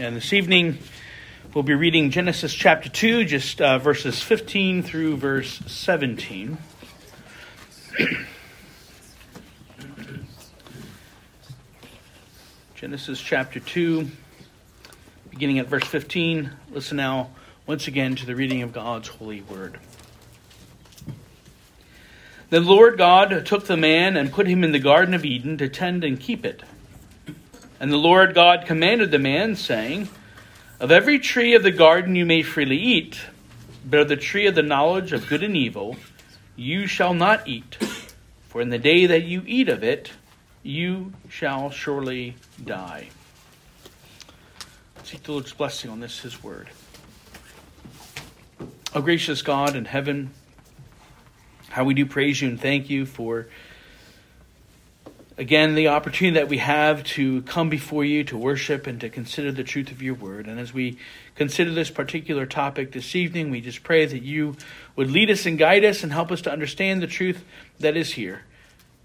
And this evening, we'll be reading Genesis chapter 2, just uh, verses 15 through verse 17. Genesis chapter 2, beginning at verse 15. Listen now once again to the reading of God's holy word. The Lord God took the man and put him in the Garden of Eden to tend and keep it. And the Lord God commanded the man, saying, Of every tree of the garden you may freely eat, but of the tree of the knowledge of good and evil you shall not eat, for in the day that you eat of it, you shall surely die. Seek the Lord's blessing on this, his word. O gracious God in heaven, how we do praise you and thank you for again the opportunity that we have to come before you to worship and to consider the truth of your word. And as we consider this particular topic this evening, we just pray that you would lead us and guide us and help us to understand the truth that is here,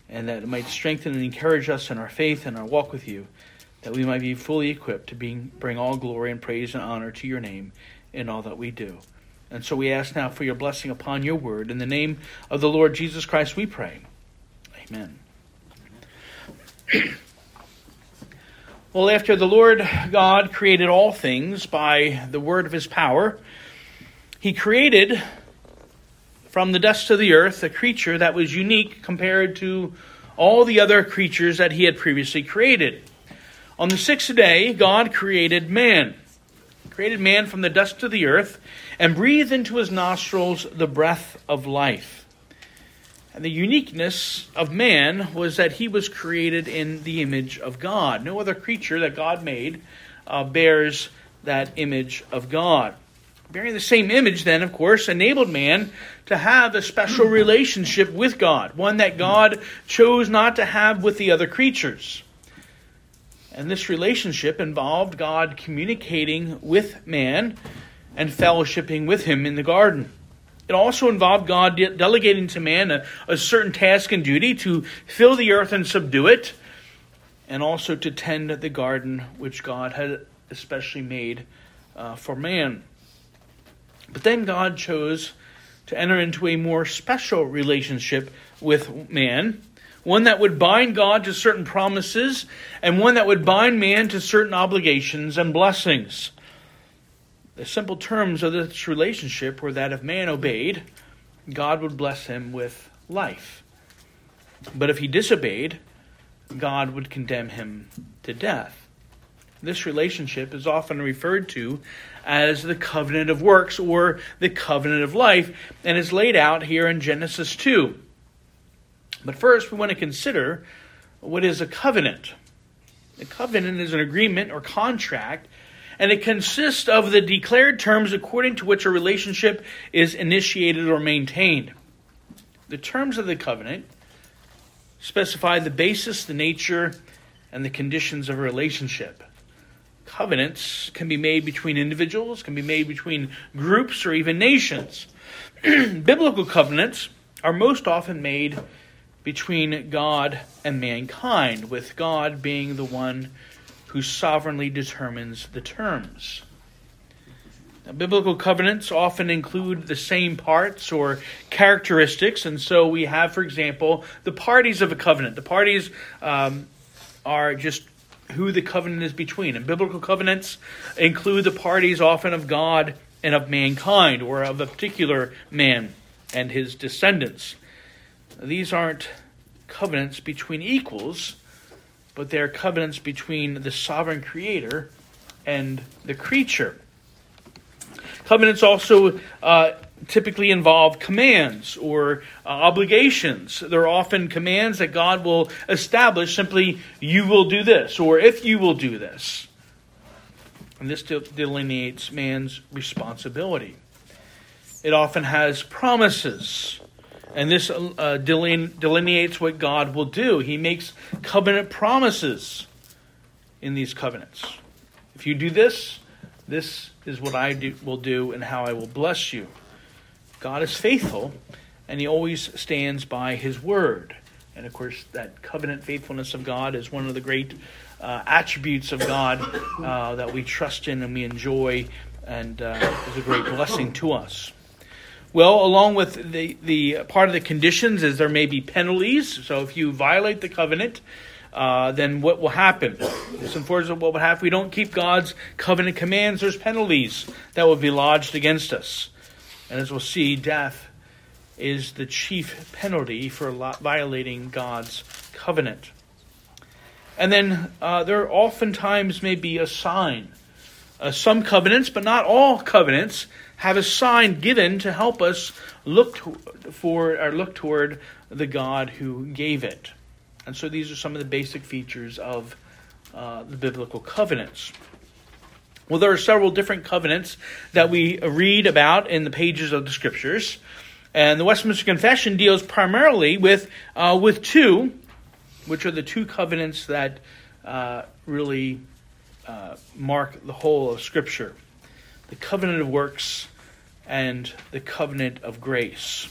and that it might strengthen and encourage us in our faith and our walk with you, that we might be fully equipped to being, bring all glory and praise and honor to your name in all that we do. And so we ask now for your blessing upon your word. In the name of the Lord Jesus Christ, we pray. Amen. Well, after the Lord God created all things by the word of his power, he created from the dust of the earth a creature that was unique compared to all the other creatures that he had previously created. On the sixth day, God created man. created man from the dust of the earth and breathed into his nostrils the breath of life. And the uniqueness of man was that he was created in the image of God. No other creature that God made uh, bears that image of God. Bearing the same image, then, of course, enabled man to have a special relationship with God, one that God chose not to have with the other creatures. And this relationship involved God communicating with man and fellowshipping with him in the garden. It also involved God de- delegating to man a, a certain task and duty to fill the earth and subdue it, and also to tend the garden which God had especially made uh, for man. But then God chose to enter into a more special relationship with man, one that would bind God to certain promises, and one that would bind man to certain obligations and blessings. The simple terms of this relationship were that if man obeyed, God would bless him with life. But if he disobeyed, God would condemn him to death. This relationship is often referred to as the covenant of works or the covenant of life, and is laid out here in Genesis 2. But first, we want to consider what is a covenant. A covenant is an agreement or contract and it consists of the declared terms according to which a relationship is initiated or maintained. The terms of the covenant specify the basis, the nature, and the conditions of a relationship. Covenants can be made between individuals, can be made between groups, or even nations. Biblical covenants are most often made between God and mankind, with God being the one who sovereignly determines the terms. Now, biblical covenants often include the same parts or characteristics, and so we have, for example, the parties of a covenant. The parties um, are just who the covenant is between. And biblical covenants include the parties often of God and of mankind, or of a particular man and his descendants. These aren't covenants between equals, but they are covenants between the sovereign creator and the creature. Covenants also uh, typically involve commands or uh, obligations. They're often commands that God will establish simply, you will do this, or if you will do this. And this delineates man's responsibility. It often has promises and this uh, delineates what God will do. He makes covenant promises in these covenants. If you do this, this is what I do, will do and how I will bless you. God is faithful, and He always stands by His word. And of course, that covenant faithfulness of God is one of the great uh, attributes of God uh, that we trust in and we enjoy, and uh, is a great blessing to us. Well, along with the, the part of the conditions is there may be penalties. So if you violate the covenant, uh, then what will happen? It's unfortunate what would happen if we don't keep God's covenant commands. There's penalties that will be lodged against us. And as we'll see, death is the chief penalty for violating God's covenant. And then uh, there oftentimes may be a sign. Uh, some covenants, but not all covenants, have a sign given to help us look to, for or look toward the God who gave it. And so these are some of the basic features of uh, the biblical covenants. Well, there are several different covenants that we read about in the pages of the scriptures. And the Westminster Confession deals primarily with, uh, with two, which are the two covenants that uh, really uh, mark the whole of Scripture the covenant of works and the covenant of grace.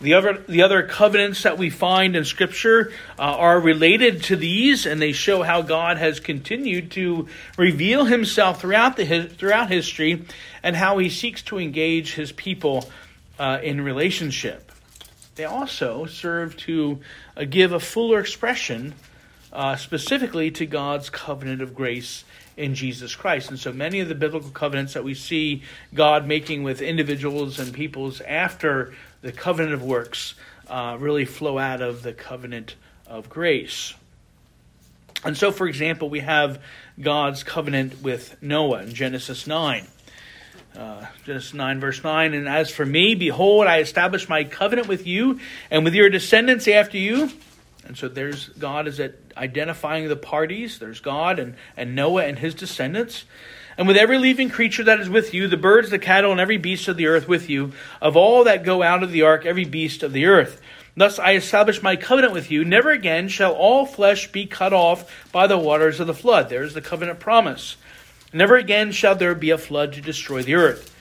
The other, the other covenants that we find in Scripture uh, are related to these, and they show how God has continued to reveal Himself throughout, the, throughout history and how He seeks to engage His people uh, in relationship. They also serve to uh, give a fuller expression uh, specifically to God's covenant of grace in Jesus Christ. And so many of the biblical covenants that we see God making with individuals and peoples after the covenant of works uh, really flow out of the covenant of grace. And so, for example, we have God's covenant with Noah in Genesis 9. Uh, Genesis 9, verse 9. And as for me, behold, I establish my covenant with you and with your descendants after you. And so there's God is at identifying the parties. There's God and, and Noah and his descendants. And with every living creature that is with you, the birds, the cattle, and every beast of the earth with you, of all that go out of the ark, every beast of the earth. Thus I establish my covenant with you. Never again shall all flesh be cut off by the waters of the flood. There's the covenant promise. Never again shall there be a flood to destroy the earth.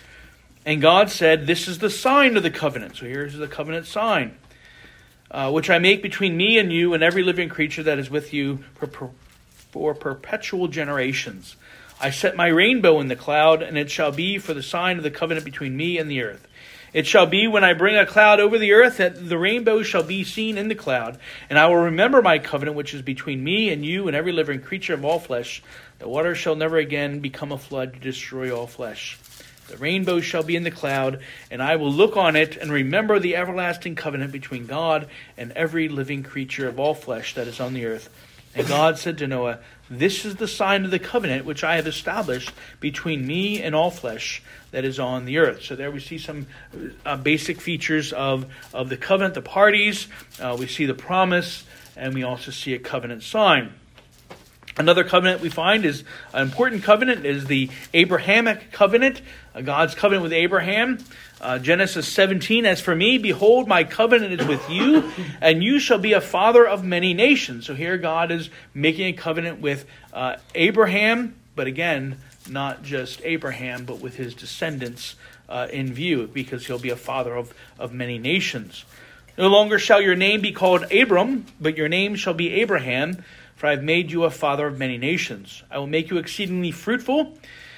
And God said, This is the sign of the covenant. So here's the covenant sign, uh, which I make between me and you and every living creature that is with you for, per- for perpetual generations. I set my rainbow in the cloud, and it shall be for the sign of the covenant between me and the earth. It shall be when I bring a cloud over the earth that the rainbow shall be seen in the cloud, and I will remember my covenant which is between me and you and every living creature of all flesh. The water shall never again become a flood to destroy all flesh. The rainbow shall be in the cloud, and I will look on it and remember the everlasting covenant between God and every living creature of all flesh that is on the earth. And God said to Noah, This is the sign of the covenant which I have established between me and all flesh that is on the earth. So there we see some uh, basic features of, of the covenant, the parties. Uh, we see the promise, and we also see a covenant sign. Another covenant we find is an important covenant is the Abrahamic covenant, uh, God's covenant with Abraham. Uh, Genesis 17, as for me, behold, my covenant is with you, and you shall be a father of many nations. So here God is making a covenant with uh, Abraham, but again, not just Abraham, but with his descendants uh, in view, because he'll be a father of, of many nations. No longer shall your name be called Abram, but your name shall be Abraham, for I have made you a father of many nations. I will make you exceedingly fruitful,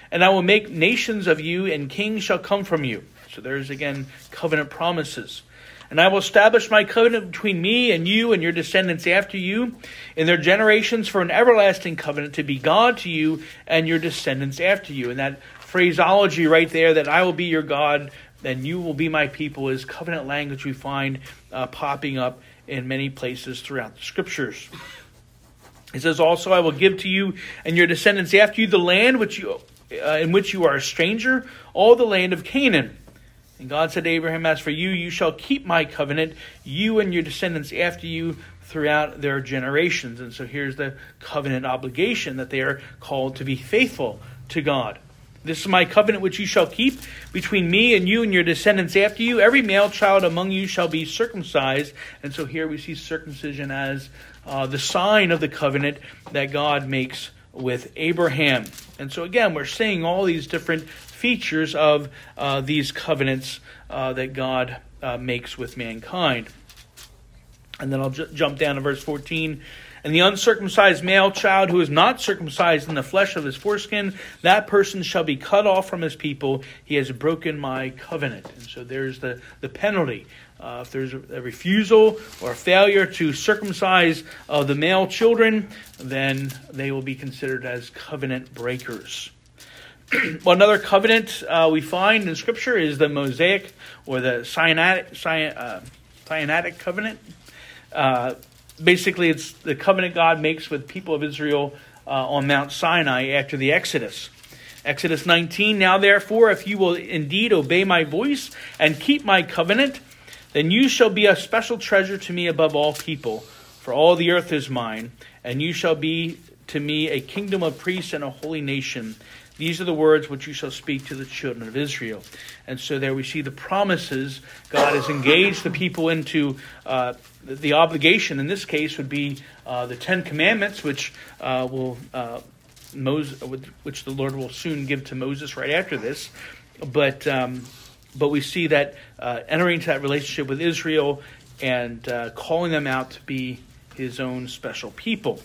and I will make nations of you, and kings shall come from you. So there's again covenant promises. And I will establish my covenant between me and you and your descendants after you in their generations for an everlasting covenant to be God to you and your descendants after you. And that phraseology right there, that I will be your God and you will be my people, is covenant language we find uh, popping up in many places throughout the scriptures. It says also, I will give to you and your descendants after you the land which you, uh, in which you are a stranger, all the land of Canaan and God said to Abraham, As for you, you shall keep my covenant, you and your descendants after you throughout their generations. And so here's the covenant obligation that they are called to be faithful to God. This is my covenant which you shall keep between me and you and your descendants after you. Every male child among you shall be circumcised. And so here we see circumcision as uh, the sign of the covenant that God makes with Abraham. And so again, we're seeing all these different features of uh, these covenants uh, that God uh, makes with mankind. And then I'll ju- jump down to verse 14. And the uncircumcised male child who is not circumcised in the flesh of his foreskin, that person shall be cut off from his people. He has broken my covenant. And so there's the, the penalty. Uh, if there's a, refusal or a failure to circumcise uh, the male children, then they will be considered as covenant breakers. well, another covenant uh, we find in Scripture is the Mosaic or the uh, Sinaitic covenant. Basically, it's the covenant God makes with people of Israel uh, on Mount Sinai after the Exodus. Exodus 19, now therefore, if you will indeed obey my voice and keep my covenant, then you shall be a special treasure to me above all people, for all the earth is mine, and you shall be to me a kingdom of priests and a holy nation. These are the words which you shall speak to the children of Israel. And so there we see the promises. God has engaged the people into uh, the obligation. In this case, would be uh, the Ten Commandments, which uh, will uh, Moses, which the Lord will soon give to Moses right after this. But um, but we see that uh, entering into that relationship with Israel and uh, calling them out to be His own special people.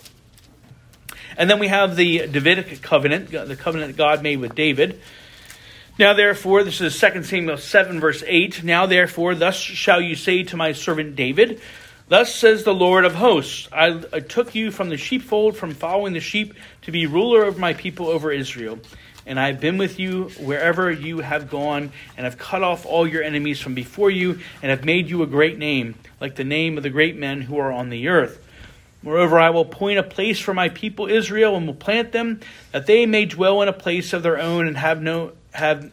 And then we have the Davidic covenant, the covenant that God made with David. Now, therefore, this is 2 Samuel 7, verse 8. Now, therefore, thus shall you say to my servant David, Thus says the Lord of hosts I, I took you from the sheepfold, from following the sheep, to be ruler of my people over Israel. And I have been with you wherever you have gone, and have cut off all your enemies from before you, and have made you a great name, like the name of the great men who are on the earth. Moreover, I will appoint a place for my people Israel, and will plant them, that they may dwell in a place of their own, and have no have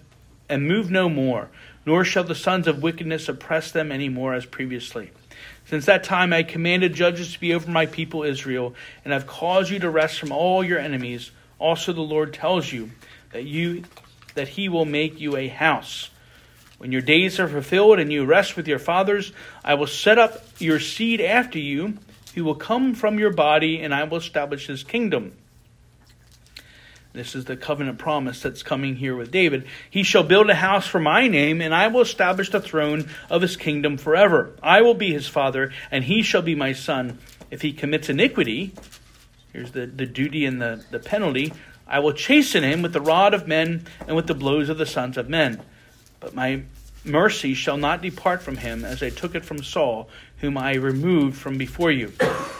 and move no more. Nor shall the sons of wickedness oppress them any more as previously. Since that time I commanded judges to be over my people Israel, and have caused you to rest from all your enemies. Also the Lord tells you that you that he will make you a house. When your days are fulfilled and you rest with your fathers, I will set up your seed after you he will come from your body, and I will establish his kingdom. This is the covenant promise that's coming here with David. He shall build a house for my name, and I will establish the throne of his kingdom forever. I will be his father, and he shall be my son. If he commits iniquity, here's the, the duty and the, the penalty I will chasten him with the rod of men and with the blows of the sons of men. But my mercy shall not depart from him, as I took it from Saul, whom I removed from before you.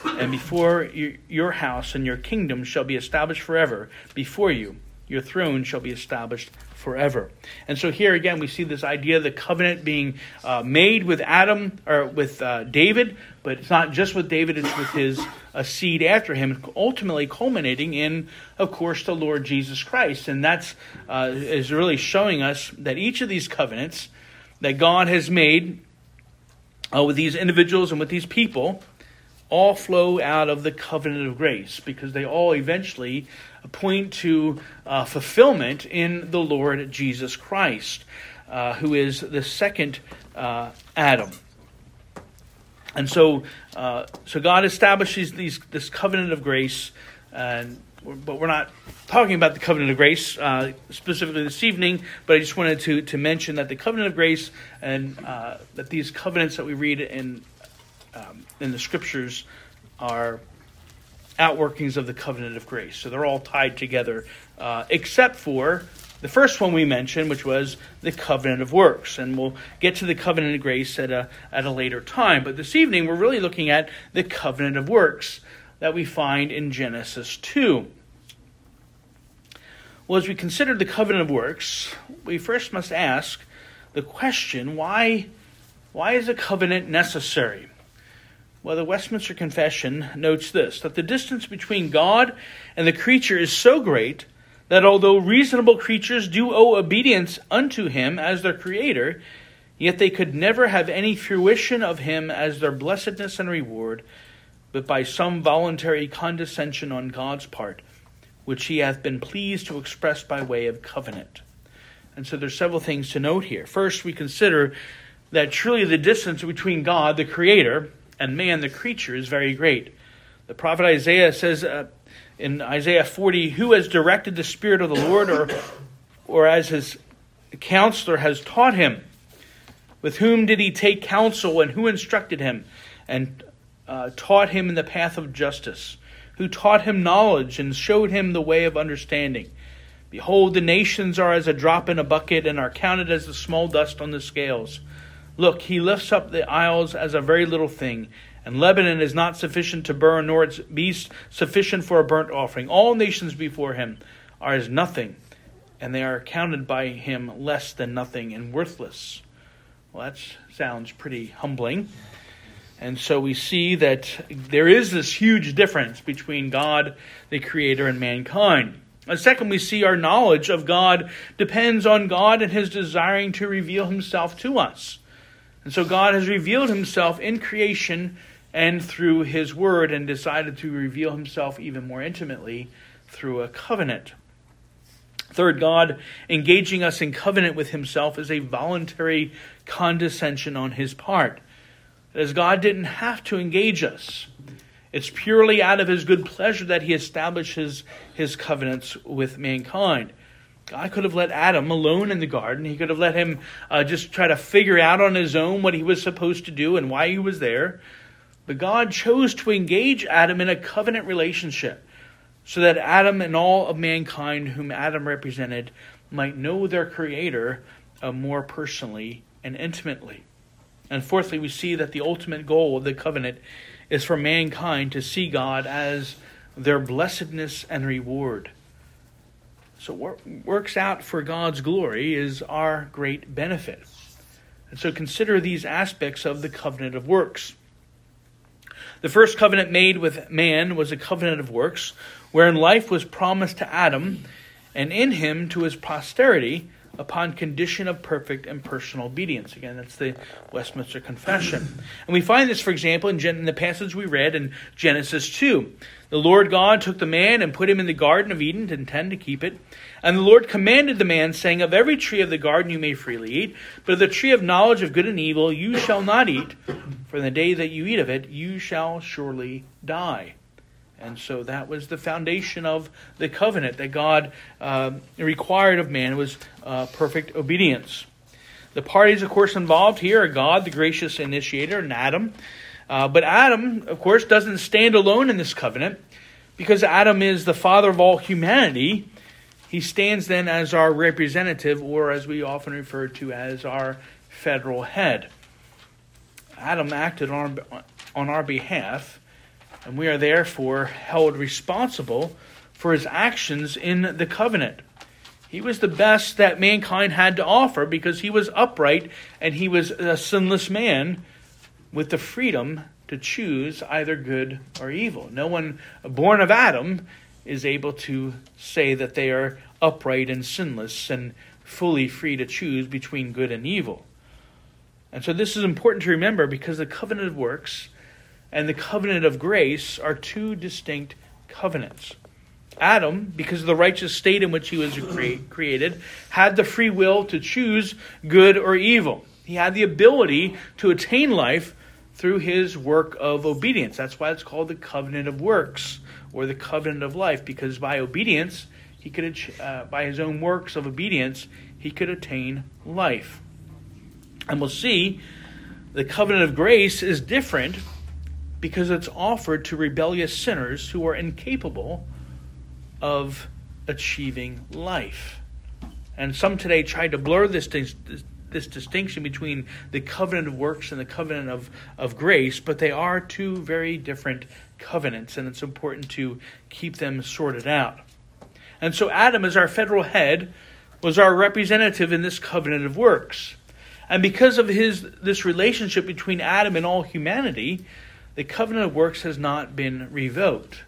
And before your house and your kingdom shall be established forever before you. Your throne shall be established forever. And so here again, we see this idea of the covenant being uh, made with Adam or with uh, David, but it's not just with David; it's with his uh, seed after him, ultimately culminating in, of course, the Lord Jesus Christ. And that's uh, is really showing us that each of these covenants that God has made uh, with these individuals and with these people all flow out of the covenant of grace because they all eventually point to uh, fulfillment in the Lord Jesus Christ, uh, who is the second uh, Adam. And so, uh, so God establishes these, this covenant of grace, and but we're not talking about the covenant of grace uh, specifically this evening. But I just wanted to to mention that the covenant of grace and uh, that these covenants that we read in um, in the scriptures are outworkings of the covenant of grace. So they're all tied together, uh, except for the first one we mentioned, which was the covenant of works. And we'll get to the covenant of grace at a, at a later time. But this evening, we're really looking at the covenant of works that we find in Genesis 2. Well, as we consider the covenant of works, we first must ask the question why, why is a covenant necessary? Well, the Westminster Confession notes this that the distance between God and the creature is so great that although reasonable creatures do owe obedience unto him as their creator, yet they could never have any fruition of him as their blessedness and reward but by some voluntary condescension on God's part, which he hath been pleased to express by way of covenant. And so there's several things to note here. First, we consider that truly the distance between God, the Creator, and man, the creature, is very great. The prophet Isaiah says uh, in Isaiah 40, Who has directed the Spirit of the Lord, or, or as his counselor has taught him? With whom did he take counsel, and who instructed him? And uh, taught him in the path of justice, who taught him knowledge and showed him the way of understanding. Behold, the nations are as a drop in a bucket and are counted as the small dust on the scales. Look, he lifts up the isles as a very little thing, and Lebanon is not sufficient to burn, nor its beasts sufficient for a burnt offering. All nations before him are as nothing, and they are counted by him less than nothing and worthless. Well, that sounds pretty humbling. And so we see that there is this huge difference between God, the Creator, and mankind. And second, we see our knowledge of God depends on God and His desiring to reveal Himself to us. And so God has revealed Himself in creation and through His Word and decided to reveal Himself even more intimately through a covenant. Third, God engaging us in covenant with Himself is a voluntary condescension on His part. As God didn't have to engage us. It's purely out of his good pleasure that he establishes his covenants with mankind. God could have let Adam alone in the garden. He could have let him uh, just try to figure out on his own what he was supposed to do and why he was there. But God chose to engage Adam in a covenant relationship so that Adam and all of mankind, whom Adam represented, might know their Creator uh, more personally and intimately. And fourthly, we see that the ultimate goal of the covenant is for mankind to see God as their blessedness and reward. So, what works out for God's glory is our great benefit. And so, consider these aspects of the covenant of works. The first covenant made with man was a covenant of works, wherein life was promised to Adam, and in him to his posterity upon condition of perfect and personal obedience. Again, that's the Westminster Confession. And we find this, for example, in, Gen- in, the passage we read in Genesis 2. The Lord God took the man and put him in the Garden of Eden to intend to keep it. And the Lord commanded the man, saying, Of every tree of the garden you may freely eat, but of the tree of knowledge of good and evil you shall not eat, for in the day that you eat of it you shall surely die. And so that was the foundation of the covenant that God uh, required of man was uh, perfect obedience. The parties, of course, involved here are God, the gracious initiator, and Adam. Uh, but Adam, of course, doesn't stand alone in this covenant because Adam is the father of all humanity. He stands then as our representative, or as we often refer to as our federal head. Adam acted on, on our behalf and we are therefore held responsible for his actions in the covenant. He was the best that mankind had to offer because he was upright and he was a sinless man with the freedom to choose either good or evil. No one born of Adam is able to say that they are upright and sinless and fully free to choose between good and evil. And so this is important to remember because the covenant of works and the covenant of grace are two distinct covenants. Adam, because of the righteous state in which he was created, had the free will to choose good or evil. He had the ability to attain life through his work of obedience. That's why it's called the covenant of works or the covenant of life, because by obedience, he could, uh, by his own works of obedience, he could attain life. And we'll see the covenant of grace is different because it's offered to rebellious sinners who are incapable of achieving life. And some today try to blur this, this, this distinction between the covenant of works and the covenant of, of grace, but they are two very different covenants, and it's important to keep them sorted out. And so Adam, as our federal head, was our representative in this covenant of works. And because of his this relationship between Adam and all humanity, the covenant of works has not been revoked.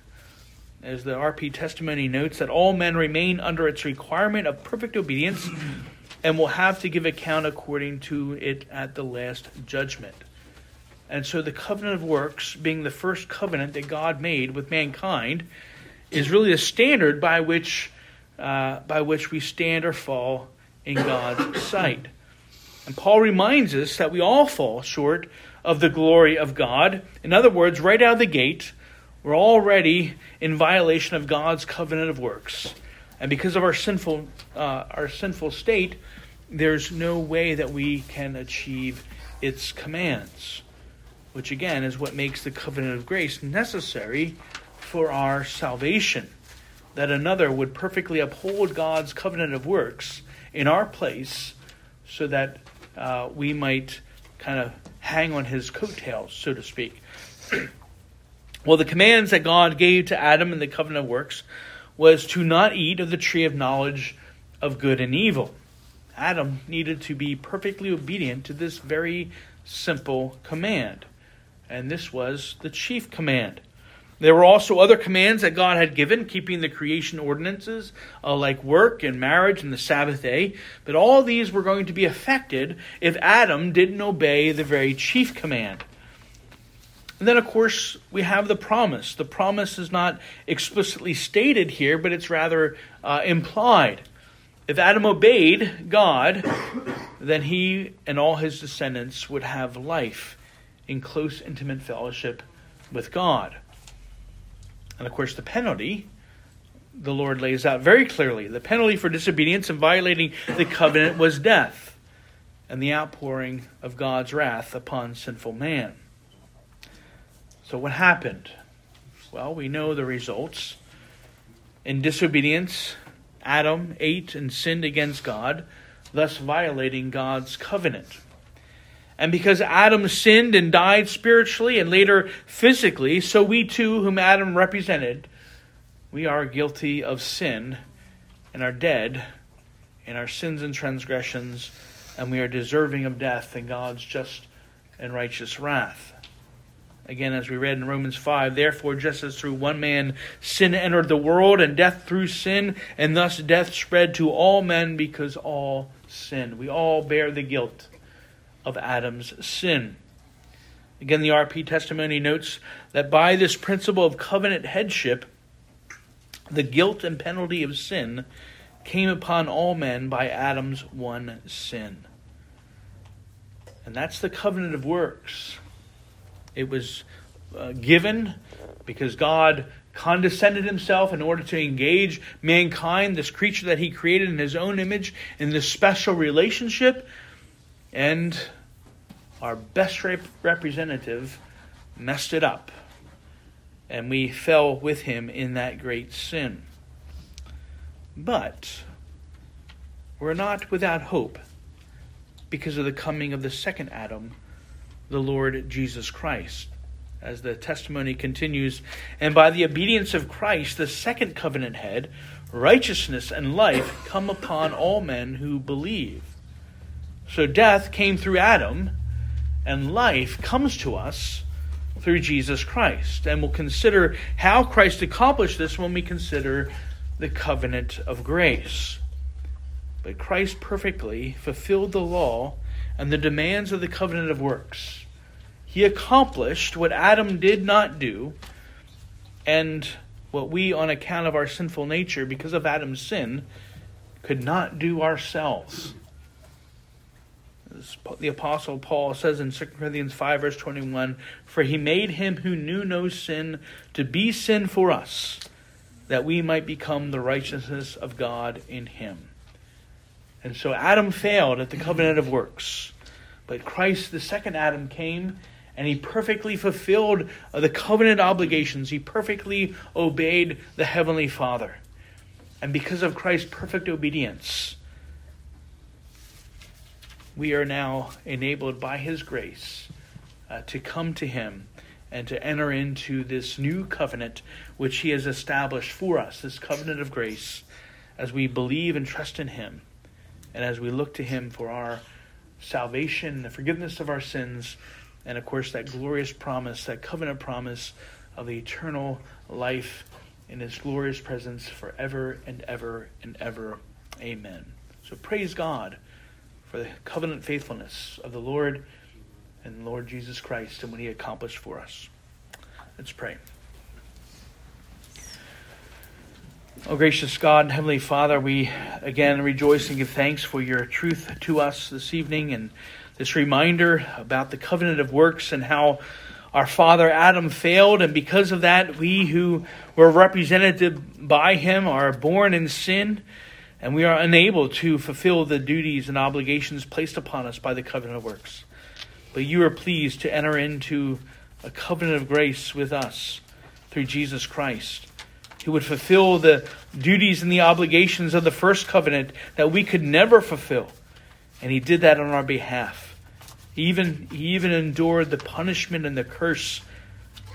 As the RP testimony notes, that all men remain under its requirement of perfect obedience and will have to give account according to it at the last judgment. And so the covenant of works, being the first covenant that God made with mankind, is really a standard by which, uh, by which we stand or fall in God's sight. And Paul reminds us that we all fall short of the glory of God. In other words, right out of the gate, we're already in violation of God's covenant of works. And because of our sinful, uh, our sinful state, there's no way that we can achieve its commands. which again is what makes the covenant of grace necessary for our salvation. That another would perfectly uphold God's covenant of works in our place so that uh, we might kind of hang on his coattails, so to speak. well, the commands that God gave to Adam in the covenant works was to not eat of the tree of knowledge of good and evil. Adam needed to be perfectly obedient to this very simple command. And this was the chief command. There were also other commands that God had given, keeping the creation ordinances, uh, like work and marriage and the Sabbath day. But all these were going to be affected if Adam didn't obey the very chief command. And then, of course, we have the promise. The promise is not explicitly stated here, but it's rather uh, implied. If Adam obeyed God, then he and all his descendants would have life in close, intimate fellowship with God. And of course, the penalty, the Lord lays out very clearly. The penalty for disobedience and violating the covenant was death and the outpouring of God's wrath upon sinful man. So, what happened? Well, we know the results. In disobedience, Adam ate and sinned against God, thus violating God's covenant. And because Adam sinned and died spiritually and later physically, so we too, whom Adam represented, we are guilty of sin and are dead in our sins and transgressions, and we are deserving of death and God's just and righteous wrath. Again, as we read in Romans 5, therefore, just as through one man sin entered the world, and death through sin, and thus death spread to all men because all sin. We all bear the guilt of Adam's sin. Again, the RP testimony notes that by this principle of covenant headship, the guilt and penalty of sin came upon all men by Adam's one sin. And that's the covenant of works. It was uh, given because God condescended himself in order to engage mankind, this creature that he created in his own image, in this special relationship and our best rep- representative messed it up. And we fell with him in that great sin. But we're not without hope because of the coming of the second Adam, the Lord Jesus Christ. As the testimony continues, and by the obedience of Christ, the second covenant head, righteousness and life come upon all men who believe. So death came through Adam, and life comes to us through Jesus Christ. And we'll consider how Christ accomplished this when we consider the covenant of grace. But Christ perfectly fulfilled the law and the demands of the covenant of works. He accomplished what Adam did not do, and what we, on account of our sinful nature, because of Adam's sin, could not do ourselves the Apostle Paul says in 2 Corinthians 5, verse 21 For he made him who knew no sin to be sin for us, that we might become the righteousness of God in him. And so Adam failed at the covenant of works. But Christ, the second Adam, came and he perfectly fulfilled the covenant obligations. He perfectly obeyed the Heavenly Father. And because of Christ's perfect obedience, we are now enabled by His grace uh, to come to Him and to enter into this new covenant which He has established for us, this covenant of grace, as we believe and trust in Him, and as we look to Him for our salvation, the forgiveness of our sins, and of course that glorious promise, that covenant promise of eternal life in His glorious presence forever and ever and ever. Amen. So praise God for the covenant faithfulness of the Lord and Lord Jesus Christ and what he accomplished for us. Let's pray. Oh, gracious God, Heavenly Father, we again rejoice and give thanks for your truth to us this evening and this reminder about the covenant of works and how our father Adam failed, and because of that, we who were represented by him are born in sin and we are unable to fulfill the duties and obligations placed upon us by the covenant of works. but you are pleased to enter into a covenant of grace with us through Jesus Christ, who would fulfill the duties and the obligations of the first covenant that we could never fulfill. And he did that on our behalf. He even, he even endured the punishment and the curse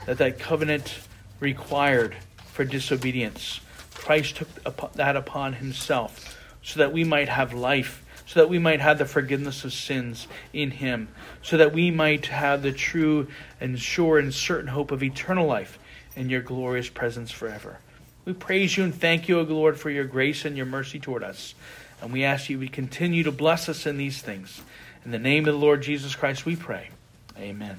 that that covenant required for disobedience. Christ took that upon himself so that we might have life so that we might have the forgiveness of sins in him, so that we might have the true and sure and certain hope of eternal life in your glorious presence forever. We praise you and thank you, O Lord, for your grace and your mercy toward us. And we ask you to continue to bless us in these things. In the name of the Lord Jesus Christ, we pray. Amen.